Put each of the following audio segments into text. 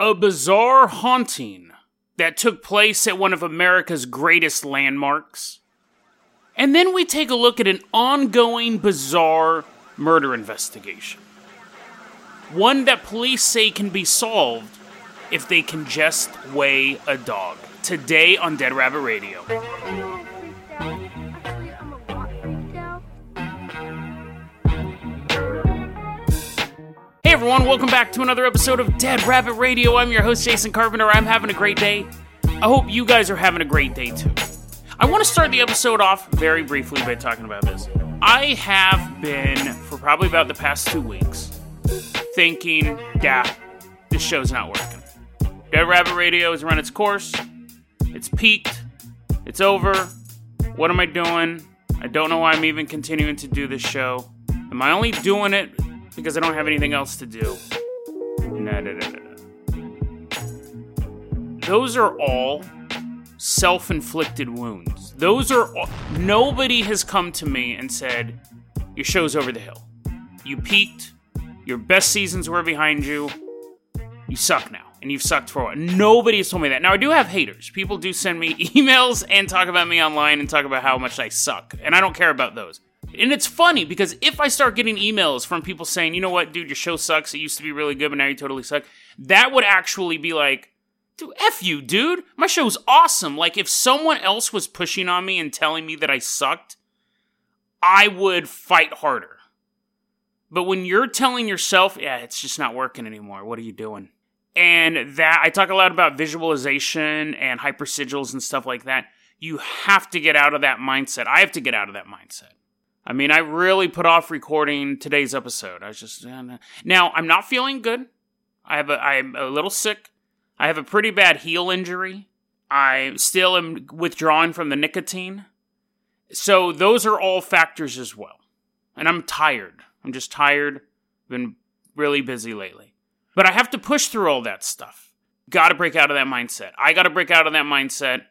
a bizarre haunting that took place at one of America's greatest landmarks. And then we take a look at an ongoing bizarre murder investigation. One that police say can be solved if they can just weigh a dog. Today on Dead Rabbit Radio. Hey everyone, welcome back to another episode of Dead Rabbit Radio. I'm your host, Jason Carpenter. I'm having a great day. I hope you guys are having a great day too. I want to start the episode off very briefly by talking about this. I have been, for probably about the past two weeks, thinking, yeah, this show's not working. Dead Rabbit Radio has run its course, it's peaked, it's over. What am I doing? I don't know why I'm even continuing to do this show. Am I only doing it because I don't have anything else to do. Those are all self inflicted wounds. Those are all, nobody has come to me and said, Your show's over the hill. You peaked, your best seasons were behind you, you suck now. And you've sucked for a while. Nobody has told me that. Now, I do have haters. People do send me emails and talk about me online and talk about how much I suck. And I don't care about those. And it's funny because if I start getting emails from people saying, you know what, dude, your show sucks. It used to be really good, but now you totally suck. That would actually be like, dude, F you, dude. My show's awesome. Like, if someone else was pushing on me and telling me that I sucked, I would fight harder. But when you're telling yourself, yeah, it's just not working anymore, what are you doing? And that, I talk a lot about visualization and hypersigils and stuff like that. You have to get out of that mindset. I have to get out of that mindset. I mean, I really put off recording today's episode. I was just uh, now I'm not feeling good. I have a I'm a little sick. I have a pretty bad heel injury. I still am withdrawing from the nicotine. So those are all factors as well. And I'm tired. I'm just tired. Been really busy lately. But I have to push through all that stuff. Got to break out of that mindset. I got to break out of that mindset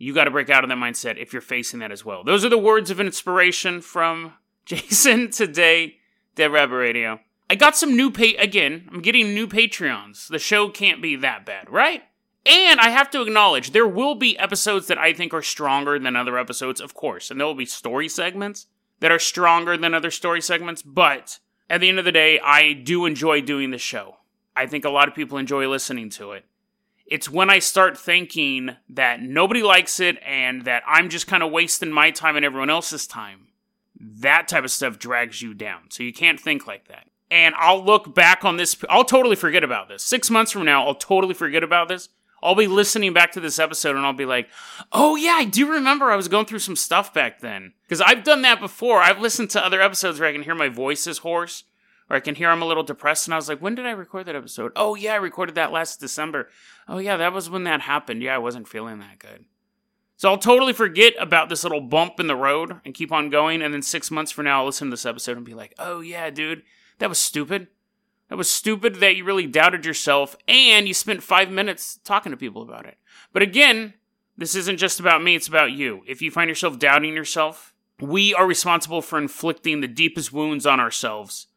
you got to break out of that mindset if you're facing that as well. Those are the words of inspiration from Jason today, Dead Rabbit Radio. I got some new pay again. I'm getting new Patreons. The show can't be that bad, right? And I have to acknowledge there will be episodes that I think are stronger than other episodes, of course, and there will be story segments that are stronger than other story segments. But at the end of the day, I do enjoy doing the show. I think a lot of people enjoy listening to it it's when I start thinking that nobody likes it and that I'm just kind of wasting my time and everyone else's time. That type of stuff drags you down. So you can't think like that. And I'll look back on this. I'll totally forget about this. Six months from now, I'll totally forget about this. I'll be listening back to this episode and I'll be like, oh yeah, I do remember I was going through some stuff back then. Because I've done that before. I've listened to other episodes where I can hear my voice is hoarse or I can hear I'm a little depressed. And I was like, when did I record that episode? Oh, yeah, I recorded that last December. Oh, yeah, that was when that happened. Yeah, I wasn't feeling that good. So I'll totally forget about this little bump in the road and keep on going. And then six months from now, I'll listen to this episode and be like, oh, yeah, dude, that was stupid. That was stupid that you really doubted yourself and you spent five minutes talking to people about it. But again, this isn't just about me, it's about you. If you find yourself doubting yourself, we are responsible for inflicting the deepest wounds on ourselves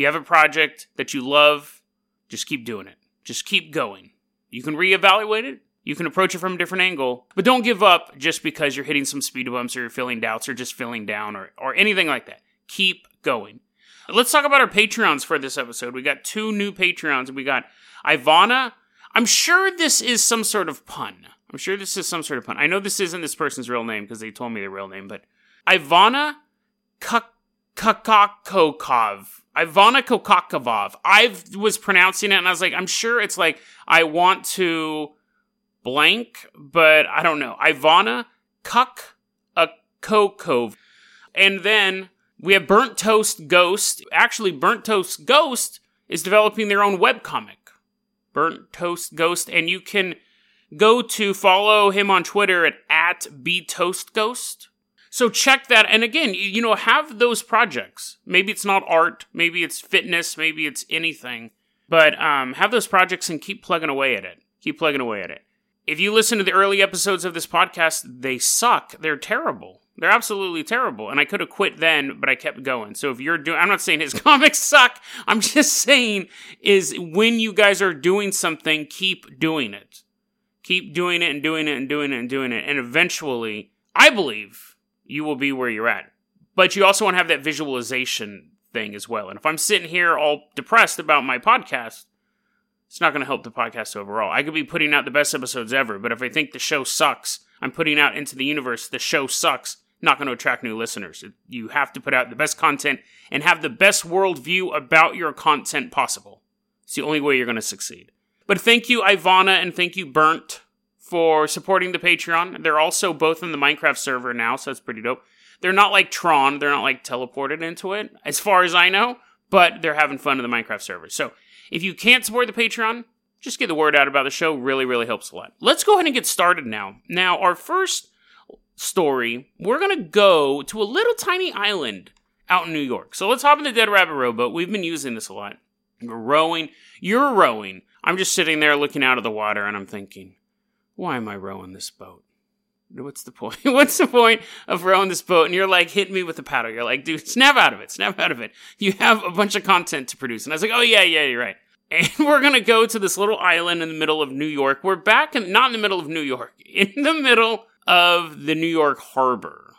you have a project that you love, just keep doing it. Just keep going. You can reevaluate it. You can approach it from a different angle, but don't give up just because you're hitting some speed bumps or you're feeling doubts or just feeling down or, or anything like that. Keep going. Let's talk about our Patreons for this episode. We got two new Patreons. We got Ivana. I'm sure this is some sort of pun. I'm sure this is some sort of pun. I know this isn't this person's real name because they told me their real name, but Ivana Kakakokov. Ivana Kokakavov. I was pronouncing it and I was like, I'm sure it's like, I want to blank, but I don't know. Ivana Kukakokov. And then we have Burnt Toast Ghost. Actually, Burnt Toast Ghost is developing their own webcomic. Burnt Toast Ghost. And you can go to follow him on Twitter at, at BToastGhost. So check that. And again, you know, have those projects. Maybe it's not art, maybe it's fitness, maybe it's anything. But um, have those projects and keep plugging away at it. Keep plugging away at it. If you listen to the early episodes of this podcast, they suck. They're terrible. They're absolutely terrible. And I could have quit then, but I kept going. So if you're doing, I'm not saying his comics suck. I'm just saying is when you guys are doing something, keep doing it. Keep doing it and doing it and doing it and doing it. And eventually, I believe you will be where you're at. But you also want to have that visualization thing as well. And if I'm sitting here all depressed about my podcast, it's not going to help the podcast overall. I could be putting out the best episodes ever, but if I think the show sucks, I'm putting out into the universe, the show sucks, not going to attract new listeners. You have to put out the best content and have the best worldview about your content possible. It's the only way you're going to succeed. But thank you, Ivana, and thank you, Burnt, for supporting the Patreon. They're also both in the Minecraft server now, so that's pretty dope. They're not like Tron, they're not like teleported into it, as far as I know, but they're having fun in the Minecraft server. So if you can't support the Patreon, just get the word out about the show. Really, really helps a lot. Let's go ahead and get started now. Now, our first story, we're going to go to a little tiny island out in New York. So let's hop in the Dead Rabbit rowboat. We've been using this a lot. We're rowing. You're rowing. I'm just sitting there looking out of the water and I'm thinking, why am I rowing this boat? What's the point? What's the point of rowing this boat? And you're like, hit me with the paddle. You're like, dude, snap out of it. Snap out of it. You have a bunch of content to produce. And I was like, oh, yeah, yeah, you're right. And we're going to go to this little island in the middle of New York. We're back in, not in the middle of New York, in the middle of the New York harbor.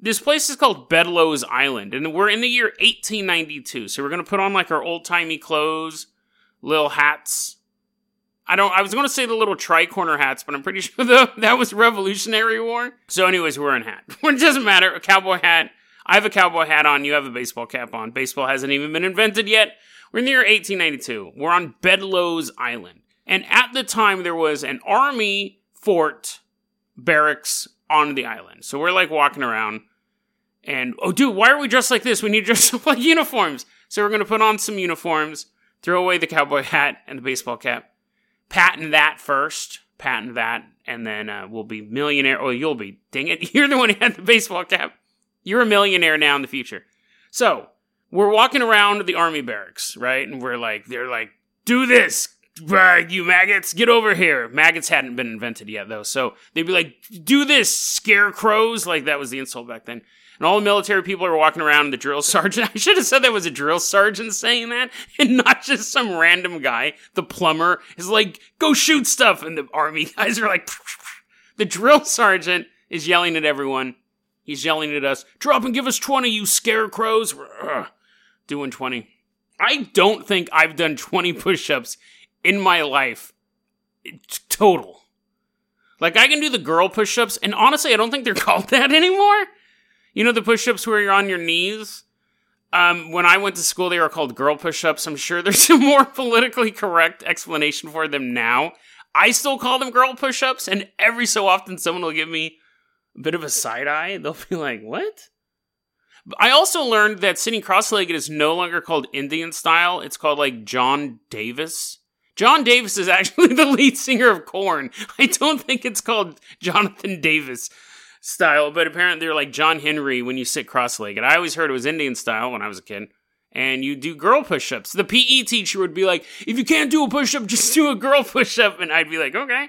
This place is called Bedloe's Island, and we're in the year 1892. So we're going to put on like our old timey clothes, little hats. I don't, I was going to say the little tricorner hats, but I'm pretty sure the, that was Revolutionary War. So, anyways, we're in hat. it doesn't matter. A cowboy hat. I have a cowboy hat on. You have a baseball cap on. Baseball hasn't even been invented yet. We're year 1892. We're on Bedloe's Island. And at the time, there was an army fort barracks on the island. So we're like walking around and, oh, dude, why are we dressed like this? We need to dress up like uniforms. So we're to put on some uniforms, throw away the cowboy hat and the baseball cap, patent that first, patent that, and then uh, we'll be millionaire. Oh, you'll be. Dang it. You're the one who had the baseball cap. You're a millionaire now in the future. So we're walking around the army barracks, right? And we're like, they're like, do this, you maggots, get over here. Maggots hadn't been invented yet, though. So they'd be like, do this, scarecrows. Like that was the insult back then. And all the military people are walking around, and the drill sergeant, I should have said that was a drill sergeant saying that, and not just some random guy. The plumber is like, go shoot stuff. And the army guys are like, the drill sergeant is yelling at everyone. He's yelling at us, drop and give us 20, you scarecrows. We're, doing 20. I don't think I've done 20 push ups in my life total. Like I can do the girl push-ups, and honestly, I don't think they're called that anymore. You know the push-ups where you're on your knees. Um, when I went to school, they were called girl push-ups. I'm sure there's a more politically correct explanation for them now. I still call them girl push-ups, and every so often, someone will give me a bit of a side eye. They'll be like, "What?" I also learned that sitting cross-legged is no longer called Indian style. It's called like John Davis. John Davis is actually the lead singer of Korn. I don't think it's called Jonathan Davis style, but apparently they're like John Henry when you sit cross legged. I always heard it was Indian style when I was a kid. And you do girl push ups. The PE teacher would be like, if you can't do a push up, just do a girl push up. And I'd be like, okay.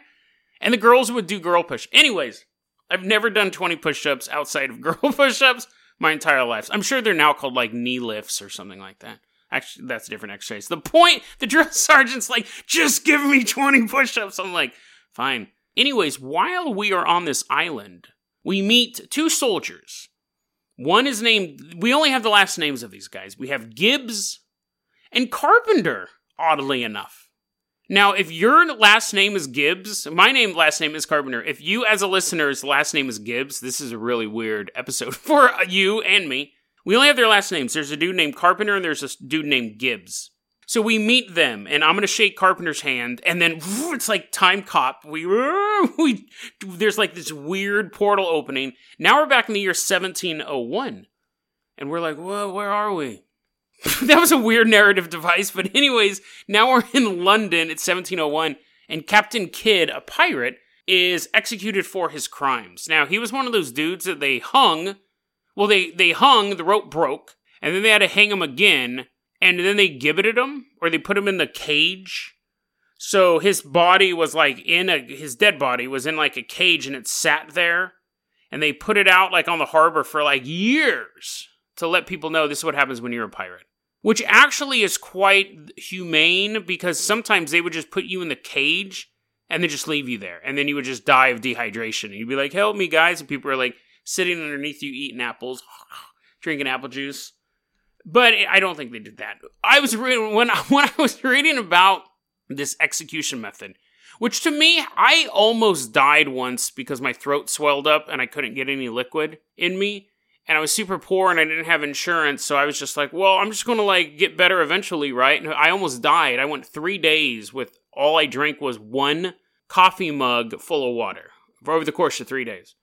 And the girls would do girl push. Anyways, I've never done 20 push ups outside of girl push ups my entire life. I'm sure they're now called like knee lifts or something like that. Actually, that's a different exercise. The point, the drill sergeant's like, just give me 20 push ups. I'm like, fine. Anyways, while we are on this island, we meet two soldiers. One is named, we only have the last names of these guys. We have Gibbs and Carpenter, oddly enough. Now, if your last name is Gibbs, my name last name is Carpenter. If you as a listener's last name is Gibbs, this is a really weird episode for you and me. We only have their last names. There's a dude named Carpenter and there's a dude named Gibbs. So we meet them, and I'm gonna shake Carpenter's hand, and then it's like time cop. We we there's like this weird portal opening. Now we're back in the year 1701, and we're like, whoa, where are we? that was a weird narrative device, but anyways, now we're in London. It's 1701, and Captain Kidd, a pirate, is executed for his crimes. Now he was one of those dudes that they hung well, they they hung, the rope broke, and then they had to hang him again, and then they gibbeted him, or they put him in the cage. So his body was like in a his dead body was in like a cage, and it sat there, and they put it out like on the harbor for like years to let people know this is what happens when you're a pirate. Which actually is quite humane because sometimes they would just put you in the cage and then just leave you there. And then you would just die of dehydration. And you'd be like, help me, guys. And people are like sitting underneath you eating apples, drinking apple juice. But I don't think they did that. I was reading, when, when I was reading about this execution method, which to me, I almost died once because my throat swelled up and I couldn't get any liquid in me and I was super poor and I didn't have insurance, so I was just like, well, I'm just gonna like get better eventually, right? And I almost died. I went three days with all I drank was one coffee mug full of water for over the course of three days.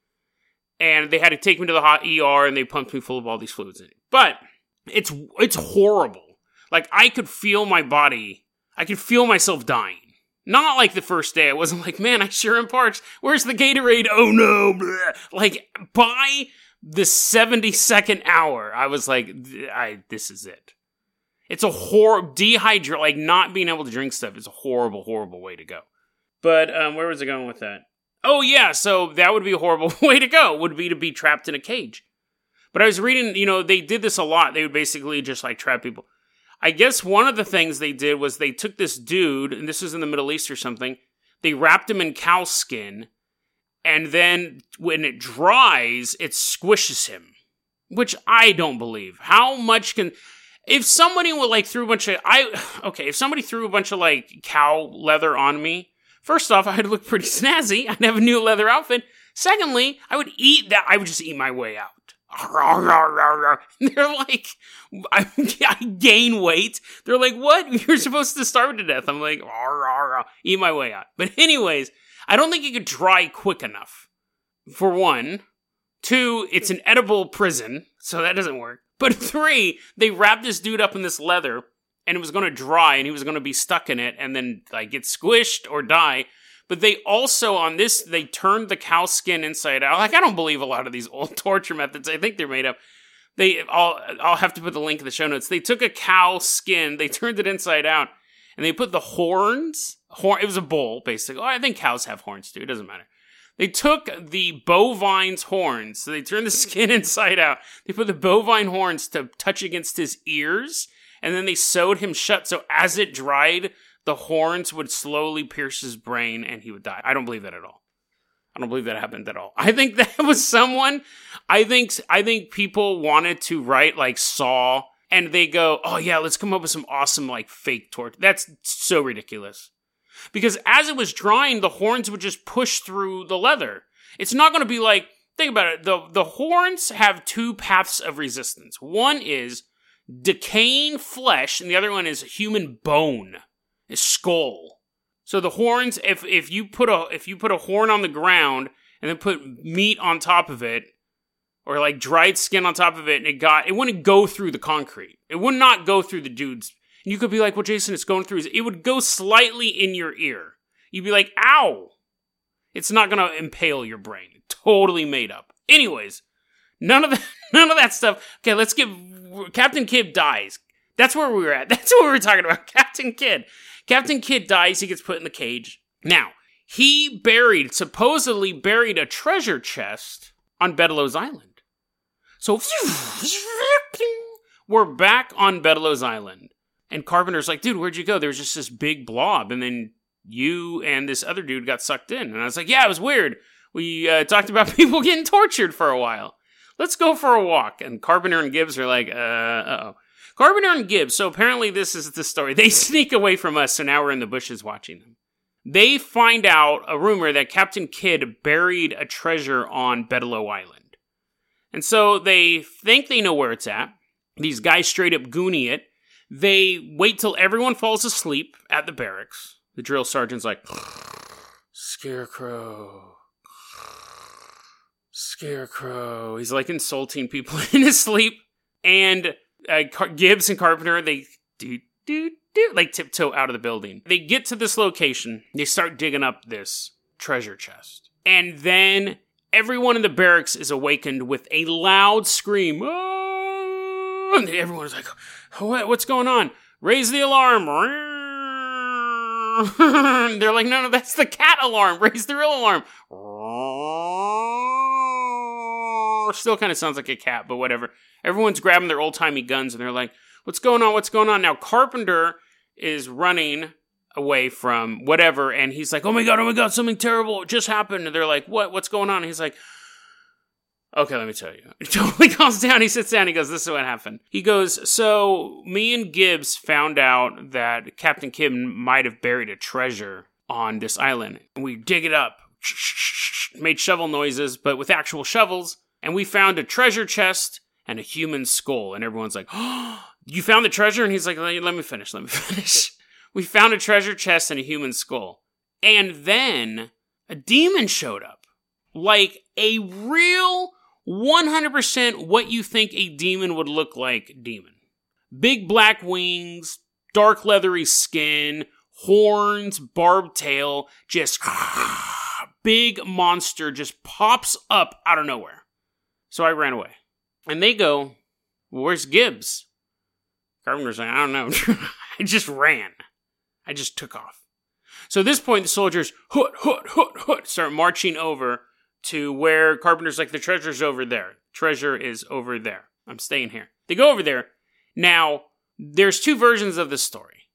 And they had to take me to the hot ER and they pumped me full of all these fluids in it. But it's it's horrible. Like I could feel my body, I could feel myself dying. Not like the first day. I wasn't like, man, I sure am parched. Where's the Gatorade? Oh no. Like by the 72nd hour, I was like, I, this is it. It's a horrible, dehydrate, like not being able to drink stuff is a horrible, horrible way to go. But um, where was I going with that? Oh, yeah, so that would be a horrible way to go, would be to be trapped in a cage. But I was reading, you know, they did this a lot. They would basically just like trap people. I guess one of the things they did was they took this dude, and this was in the Middle East or something, they wrapped him in cow skin and then when it dries, it squishes him, which I don't believe. How much can if somebody would like threw a bunch of I okay, if somebody threw a bunch of like cow leather on me, first off, I'd look pretty snazzy. I'd have a new leather outfit. Secondly, I would eat that. I would just eat my way out. They're like, I, I, gain weight. They're like, what? You're supposed to starve to death. I'm like, eat my way out. But anyways, I don't think it could dry quick enough. For one. Two, it's an edible prison, so that doesn't work. But three, they wrapped this dude up in this leather and it was going to dry and he was going to be stuck in it and then like get squished or die. But they also on this they turned the cow skin inside out. Like I don't believe a lot of these old torture methods. I think they're made up. They I'll I'll have to put the link in the show notes. They took a cow skin, they turned it inside out, and they put the horns horn. It was a bull, basically. Oh, I think cows have horns too. It doesn't matter. They took the bovine's horns, so they turned the skin inside out. They put the bovine horns to touch against his ears, and then they sewed him shut. So as it dried, the horns would slowly pierce his brain, and he would die. I don't believe that at all. I don't believe that happened at all. I think that was someone. I think I think people wanted to write like Saw, and they go, "Oh yeah, let's come up with some awesome like fake torture." That's so ridiculous because as it was drying, the horns would just push through the leather. It's not going to be like, think about it. The, the horns have two paths of resistance. One is decaying flesh, and the other one is human bone, a skull. So the horns, if, if you put a, if you put a horn on the ground and then put meat on top of it, or like dried skin on top of it, and it got, it wouldn't go through the concrete. It would not go through the dude's And you could be like, well, Jason, it's going through. It would go slightly in your ear. You'd be like, ow. It's not to impale your brain. Totally made up. Anyways, none of that, none of that stuff. Okay, let's get Captain Kidd dies. That's where we were at. That's what we were talking about. Captain Kidd. Captain Kidd dies. He gets put in the cage. Now, he buried, supposedly buried a treasure chest on Bedloe's Island. So, we're back on Bedloe's Island. And Carpenter's like, dude, where'd you go? There was just this big blob, and then you and this other dude got sucked in. And I was like, yeah, it was weird. We uh, talked about people getting tortured for a while. Let's go for a walk. And Carpenter and Gibbs are like, uh, oh. Carpenter and Gibbs, so apparently this is the story. They sneak away from us, so now we're in the bushes watching them. They find out a rumor that Captain Kidd buried a treasure on Bedloe Island. And so they think they know where it's at. These guys straight up goonie it they wait till everyone falls asleep at the barracks. The drill sergeant's like, Scarecrow. Scarecrow. He's like insulting people in his sleep. And uh, Gibbs and Carpenter, they do, do, do, like tiptoe out of the building. They get to this location. They start digging up this treasure chest. And then everyone in the barracks is awakened with a loud scream. Oh! And everyone's like, what, what's going on? Raise the alarm. They're like, no, no, that's the cat alarm. Raise the real alarm. Oh, still kind of sounds like a cat, but whatever. Everyone's grabbing their old timey guns and they're like, "What's going on? What's going on?" Now Carpenter is running away from whatever, and he's like, "Oh my god, oh my god, something terrible just happened." And they're like, "What? What's going on?" And he's like. Okay, let me tell you. He totally calms down. He sits down. He goes, This is what happened. He goes, So, me and Gibbs found out that Captain Kidd might have buried a treasure on this island. And we dig it up, made shovel noises, but with actual shovels. And we found a treasure chest and a human skull. And everyone's like, Oh, you found the treasure? And he's like, Let me finish. Let me finish. we found a treasure chest and a human skull. And then a demon showed up. Like a real 100% what you think a demon would look like demon. Big black wings, dark leathery skin, horns, barbed tail, just big monster just pops up out of nowhere. So I ran away. And they go, Where's Gibbs? Carpenter's like, I don't know. I just ran. I just took off. So at this point, the soldiers, hoot, hoot, hoot, hoot, start marching over to where Carpenter's like, the treasure's over there. Treasure is over there. I'm staying here. They go over there. Now, there's two versions of the story.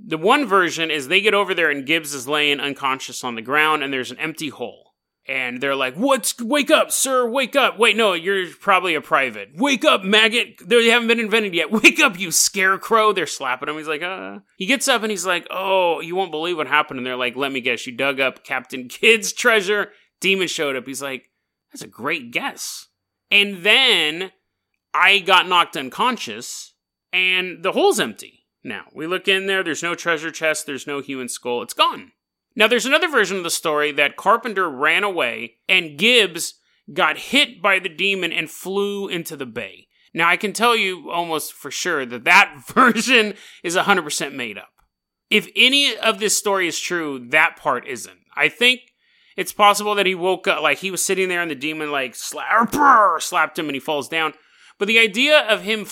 The one version is they get over there and Gibbs is laying unconscious on the ground and there's an empty hole. And they're like, What's wake up, sir, wake up. Wait, no, you're probably a private. Wake up, maggot. They haven't been invented yet. Wake up, you scarecrow. They're slapping him. He's like, uh. He gets up and he's like, Oh, you won't believe what happened. And they're like, Let me guess, you dug up Captain Kidd's treasure Demon showed up. He's like, that's a great guess. And then I got knocked unconscious, and the hole's empty. Now, we look in there, there's no treasure chest, there's no human skull, it's gone. Now, there's another version of the story that Carpenter ran away, and Gibbs got hit by the demon and flew into the bay. Now, I can tell you almost for sure that that version is 100% made up. If any of this story is true, that part isn't. I think it's possible that he woke up, like he was sitting there and the demon like slap, slapped him and he falls down. But the idea of him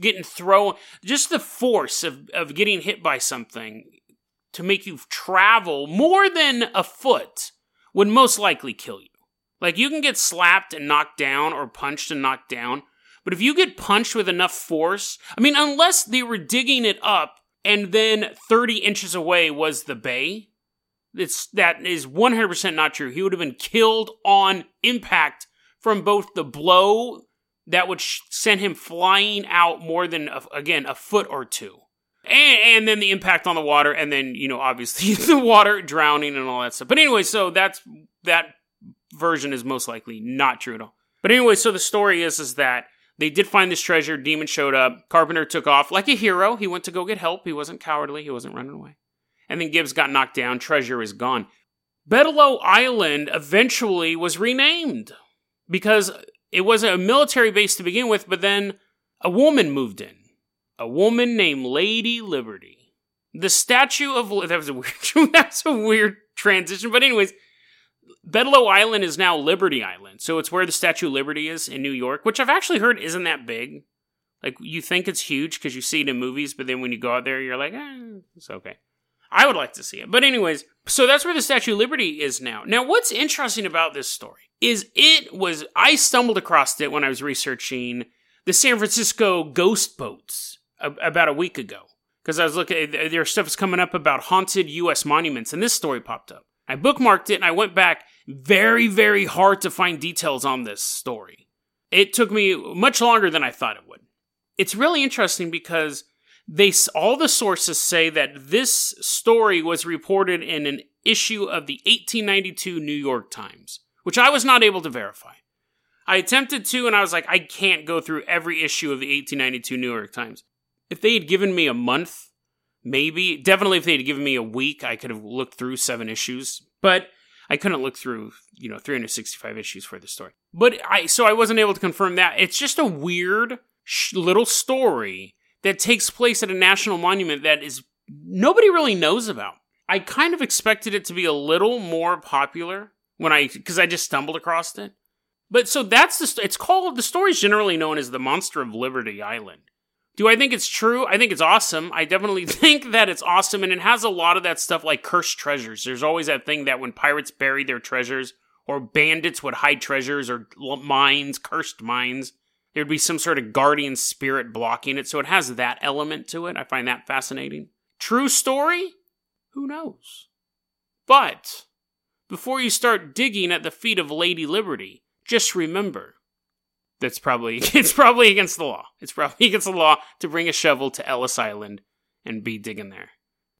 getting thrown, just the force of, of getting hit by something to make you travel more than a foot would most likely kill you. Like you can get slapped and knocked down or punched and knocked down. But if you get punched with enough force, I mean, unless they were digging it up and then 30 inches away was the bay, it's, that is 100% not true. He would have been killed on impact from both the blow that would sh- send him flying out more than, a, again, a foot or two. And, and then the impact on the water, and then, you know, obviously the water drowning and all that stuff. But anyway, so that's, that version is most likely not true at all. But anyway, so the story is, is that they did find this treasure. Demon showed up. Carpenter took off like a hero. He went to go get help. He wasn't cowardly. He wasn't running away and then Gibbs got knocked down. Treasure is gone. Bedloe Island eventually was renamed because it was a military base to begin with, but then a woman moved in. A woman named Lady Liberty. The statue of that was a weird that's a weird transition, but anyways, Bedloe Island is now Liberty Island, so it's where the Statue of Liberty is in New York, which I've actually heard isn't that big. Like you think it's huge because you see it in movies, but then when you go out there, you're like, eh, it's okay. I would like to see it. But, anyways, so that's where the Statue of Liberty is now. Now, what's interesting about this story is it was, I stumbled across it when I was researching the San Francisco ghost boats about a week ago. Because I was looking, their stuff is coming up about haunted U.S. monuments, and this story popped up. I bookmarked it and I went back very, very hard to find details on this story. It took me much longer than I thought it would. It's really interesting because they all the sources say that this story was reported in an issue of the 1892 New York Times, which I was not able to verify. I attempted to, and I was like, I can't go through every issue of the 1892 New York Times. If they had given me a month, maybe, definitely if they had given me a week, I could have looked through seven issues. But I couldn't look through, you know, 365 issues for the story. But I, so I wasn't able to confirm that. It's just a weird sh- little story that takes place at a national monument that is nobody really knows about. I kind of expected it to be a little more popular when I because I just stumbled across it. But so that's the it's called the story is generally known as the Monster of Liberty Island. Do I think it's true? I think it's awesome. I definitely think that it's awesome and it has a lot of that stuff like cursed treasures. There's always that thing that when pirates bury their treasures or bandits would hide treasures or mines, cursed mines. There'd be some sort of guardian spirit blocking it, so it has that element to it. I find that fascinating. True story? Who knows? But before you start digging at the feet of Lady Liberty, just remember that's probably it's probably against the law. It's probably against the law to bring a shovel to Ellis Island and be digging there.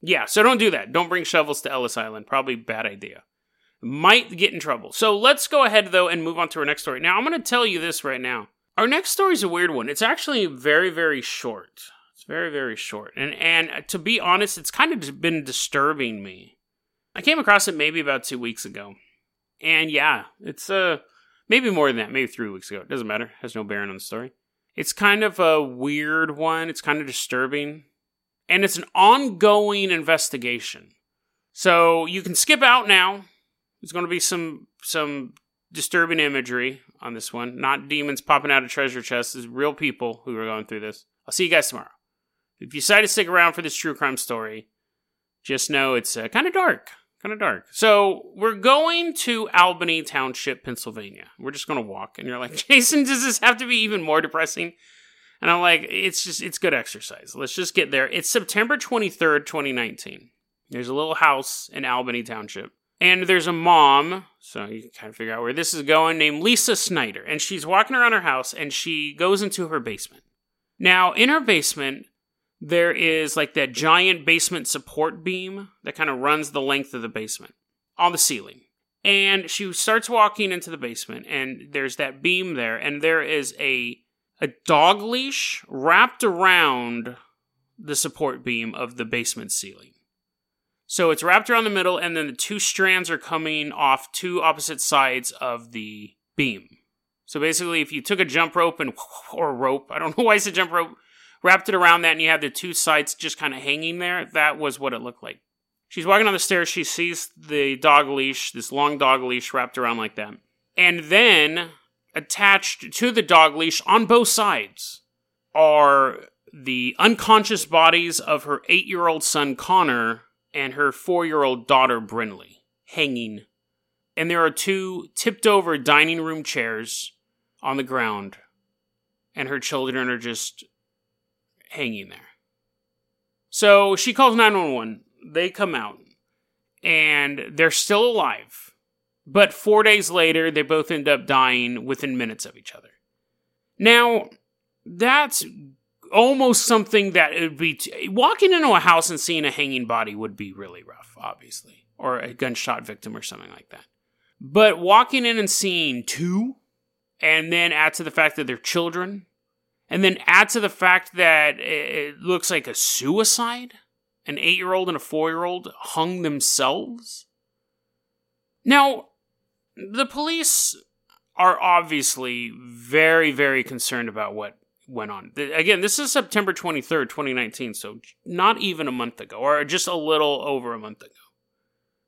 Yeah, so don't do that. Don't bring shovels to Ellis Island. Probably bad idea. Might get in trouble. So let's go ahead though and move on to our next story. Now I'm going to tell you this right now. Our next story is a weird one. It's actually very very short. It's very very short. And and to be honest, it's kind of been disturbing me. I came across it maybe about 2 weeks ago. And yeah, it's uh maybe more than that, maybe 3 weeks ago. It doesn't matter. Has no bearing on the story. It's kind of a weird one. It's kind of disturbing and it's an ongoing investigation. So you can skip out now. There's going to be some some disturbing imagery on this one. Not demons popping out of treasure chests. It's real people who are going through this. I'll see you guys tomorrow. If you decide to stick around for this true crime story, just know it's uh, kind of dark. Kind of dark. So we're going to Albany Township, Pennsylvania. We're just going to walk. And you're like, Jason, does this have to be even more depressing? And I'm like, it's just, it's good exercise. Let's just get there. It's September 23rd, 2019. There's a little house in Albany Township. And there's a mom, so you can kind of figure out where this is going, named Lisa Snyder. And she's walking around her house and she goes into her basement. Now, in her basement, there is like that giant basement support beam that kind of runs the length of the basement on the ceiling. And she starts walking into the basement, and there's that beam there, and there is a a dog leash wrapped around the support beam of the basement ceiling. So it's wrapped around the middle, and then the two strands are coming off two opposite sides of the beam. So basically, if you took a jump rope and or rope, I don't know why it's a jump rope, wrapped it around that, and you had the two sides just kind of hanging there, that was what it looked like. She's walking on the stairs. She sees the dog leash, this long dog leash wrapped around like that. And then attached to the dog leash on both sides are the unconscious bodies of her eight year old son Connor and her four year old daughter Brinley hanging. And there are two tipped over dining room chairs on the ground, and her children are just hanging there. So she calls 911. They come out, and they're still alive but four days later, they both end up dying within minutes of each other. Now, that's almost something that it would be t- walking into a house and seeing a hanging body would be really rough, obviously, or a gunshot victim or something like that. But walking in and seeing two, and then add to the fact that they're children, and then add to the fact that it looks like a suicide, an eight year old and a four year old hung themselves. Now, the police are obviously very, very concerned about what went on. Again, this is September 23rd, 2019, so not even a month ago, or just a little over a month ago.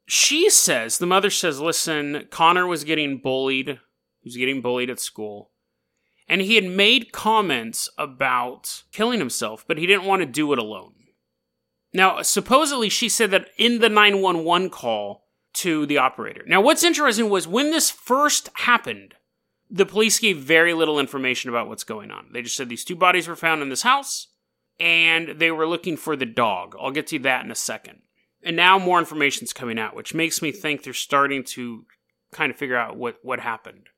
She says, the mother says, listen, Connor was getting bullied. He was getting bullied at school. And he had made comments about killing himself, but he didn't want to do it alone. Now, supposedly, she said that in the 911 call, to the operator. Now, what's interesting was when this first happened, the police gave very little information about what's going on. They just said these two bodies were found in this house and they were looking for the dog. I'll get to that in a second. And now more information's coming out, which makes me think they're starting to kind of figure out what, what happened.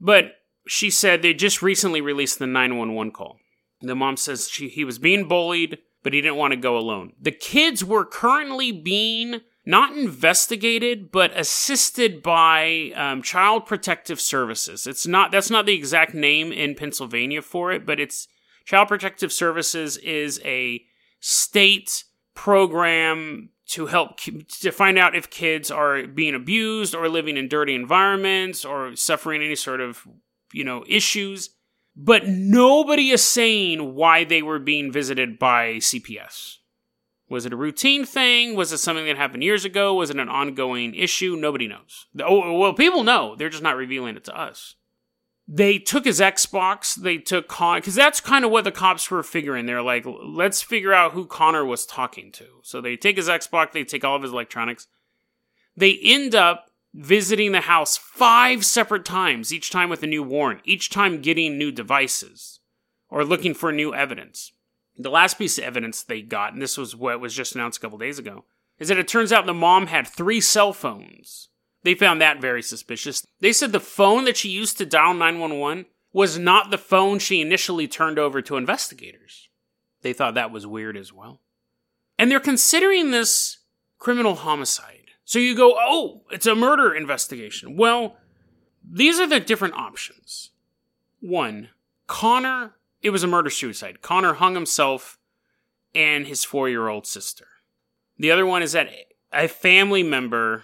But she said they just recently released the 911 call. The mom says she, he was being bullied, but he didn't want to go alone. The kids were currently being not investigated, but assisted by um, Child Protective Services. It's not that's not the exact name in Pennsylvania for it, but it's Child Protective Services is a state program to help to find out if kids are being abused or living in dirty environments or suffering any sort of you know issues but nobody is saying why they were being visited by CPS was it a routine thing? Was it something that happened years ago? Was it an ongoing issue? Nobody knows. Oh, well, people know. They're just not revealing it to us. They took his Xbox. They took Con because that's kind of what the cops were figuring. They're like, let's figure out who Connor was talking to. So they take his Xbox. They take all of his electronics. They end up visiting the house five separate times, each time with a new warrant, each time getting new devices or looking for new evidence. The last piece of evidence they got, and this was what was just announced a couple days ago, is that it turns out the mom had three cell phones. They found that very suspicious. They said the phone that she used to dial 911 was not the phone she initially turned over to investigators. They thought that was weird as well. And they're considering this criminal homicide. So you go, oh, it's a murder investigation. Well, these are the different options. One, Connor, it was a murder suicide. Connor hung himself and his four year old sister. The other one is that a family member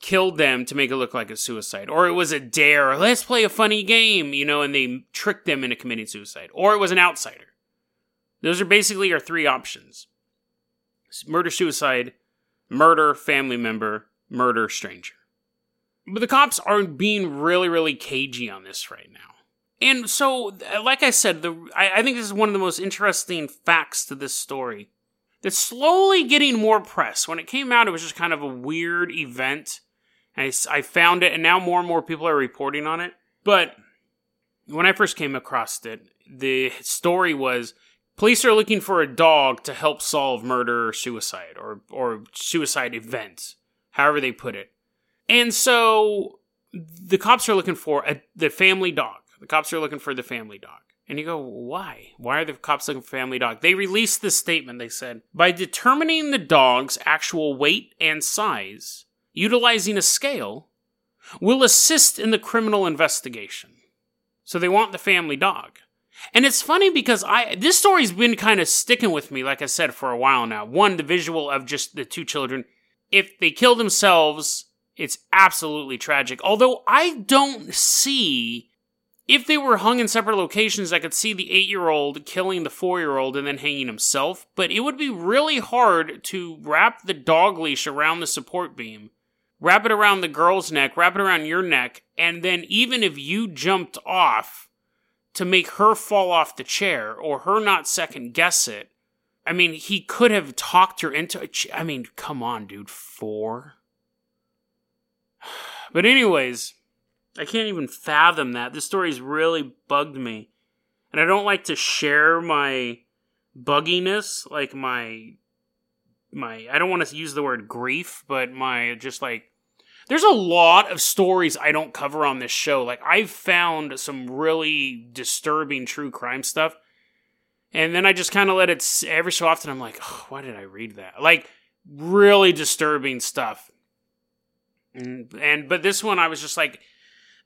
killed them to make it look like a suicide. Or it was a dare, let's play a funny game, you know, and they tricked them into committing suicide. Or it was an outsider. Those are basically our three options murder suicide, murder family member, murder stranger. But the cops are being really, really cagey on this right now. And so, like I said, the I, I think this is one of the most interesting facts to this story. That's slowly getting more press. When it came out, it was just kind of a weird event. I, I found it, and now more and more people are reporting on it. But when I first came across it, the story was Police are looking for a dog to help solve murder or suicide or or suicide events, however they put it. And so the cops are looking for a, the family dog. The cops are looking for the family dog. And you go, why? Why are the cops looking for family dog? They released this statement. They said, by determining the dog's actual weight and size, utilizing a scale, will assist in the criminal investigation. So they want the family dog. And it's funny because I this story's been kind of sticking with me, like I said, for a while now. One, the visual of just the two children. If they kill themselves, it's absolutely tragic. Although I don't see if they were hung in separate locations, I could see the eight year old killing the four year old and then hanging himself, but it would be really hard to wrap the dog leash around the support beam, wrap it around the girl's neck, wrap it around your neck, and then even if you jumped off, to make her fall off the chair or her not second guess it. I mean, he could have talked her into it. I mean, come on, dude. Four? But, anyways, I can't even fathom that. This story's really bugged me. And I don't like to share my bugginess, like my my I don't want to use the word grief, but my just like there's a lot of stories I don't cover on this show. Like I've found some really disturbing true crime stuff. And then I just kind of let it every so often I'm like, oh, why did I read that? Like really disturbing stuff. And, and but this one I was just like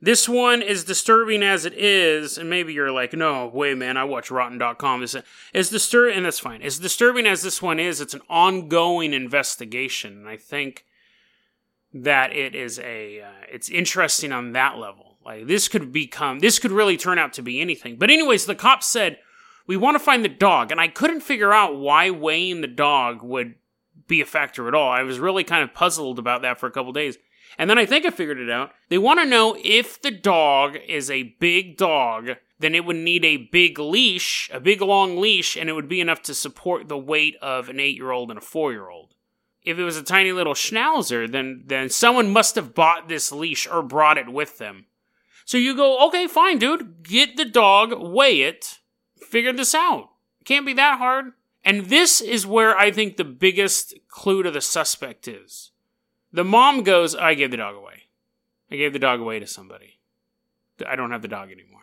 this one is disturbing as it is, and maybe you're like, no, wait, man, I watch Rotten.com. This is disturbing, and that's fine. As disturbing as this one is, it's an ongoing investigation, and I think that it is a uh, it's interesting on that level. Like this could become this could really turn out to be anything. But anyways, the cops said we want to find the dog, and I couldn't figure out why weighing the dog would be a factor at all. I was really kind of puzzled about that for a couple days. And then I think I figured it out. They want to know if the dog is a big dog, then it would need a big leash, a big long leash, and it would be enough to support the weight of an eight year old and a four year old if it was a tiny little schnauzer, then then someone must have bought this leash or brought it with them. So you go, okay, fine, dude, get the dog, weigh it, figure this out. Can't be that hard. And this is where I think the biggest clue to the suspect is. The mom goes, I gave the dog away. I gave the dog away to somebody. I don't have the dog anymore.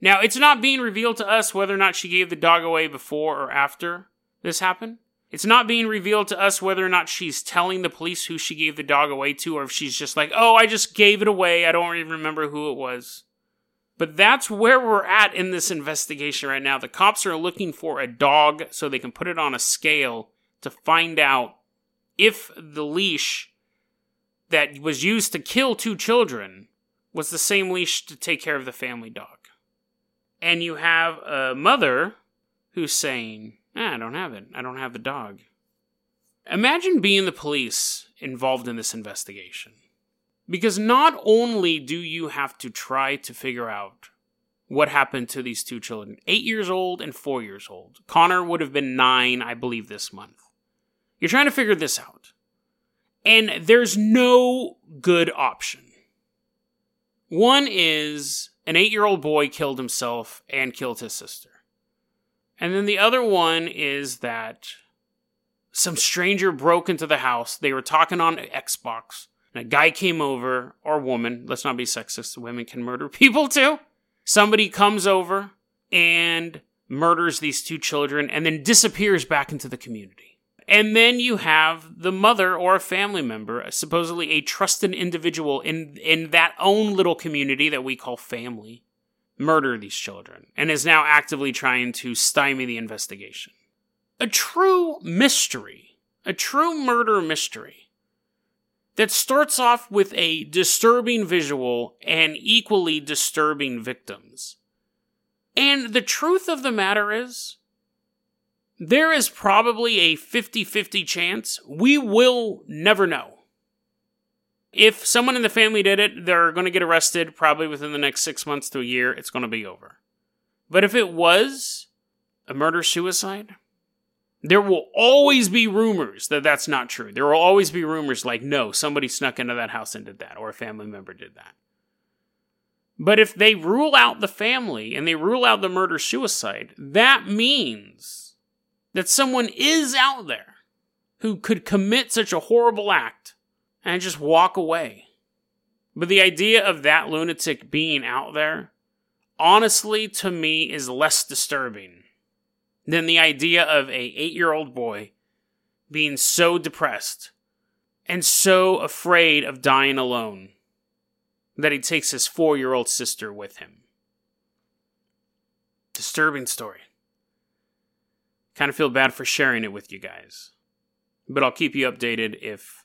Now, it's not being revealed to us whether or not she gave the dog away before or after this happened. It's not being revealed to us whether or not she's telling the police who she gave the dog away to, or if she's just like, oh, I just gave it away. I don't even remember who it was. But that's where we're at in this investigation right now. The cops are looking for a dog so they can put it on a scale to find out if the leash that was used to kill two children was the same leash to take care of the family dog. And you have a mother who's saying, Eh, I don't have it. I don't have the dog. Imagine being the police involved in this investigation. Because not only do you have to try to figure out what happened to these two children, eight years old and four years old. Connor would have been nine, I believe, this month. You're trying to figure this out. And there's no good option. One is an eight year old boy killed himself and killed his sister. And then the other one is that some stranger broke into the house. They were talking on Xbox. And a guy came over, or woman, let's not be sexist, women can murder people too. Somebody comes over and murders these two children and then disappears back into the community. And then you have the mother or a family member, supposedly a trusted individual in, in that own little community that we call family, murder these children and is now actively trying to stymie the investigation. A true mystery, a true murder mystery that starts off with a disturbing visual and equally disturbing victims. And the truth of the matter is, there is probably a 50 50 chance we will never know. If someone in the family did it, they're going to get arrested probably within the next six months to a year. It's going to be over. But if it was a murder suicide, there will always be rumors that that's not true. There will always be rumors like, no, somebody snuck into that house and did that, or a family member did that. But if they rule out the family and they rule out the murder suicide, that means that someone is out there who could commit such a horrible act and just walk away. But the idea of that lunatic being out there, honestly, to me, is less disturbing than the idea of a eight-year-old boy being so depressed and so afraid of dying alone that he takes his four-year-old sister with him. Disturbing story. Kind of feel bad for sharing it with you guys. But I'll keep you updated if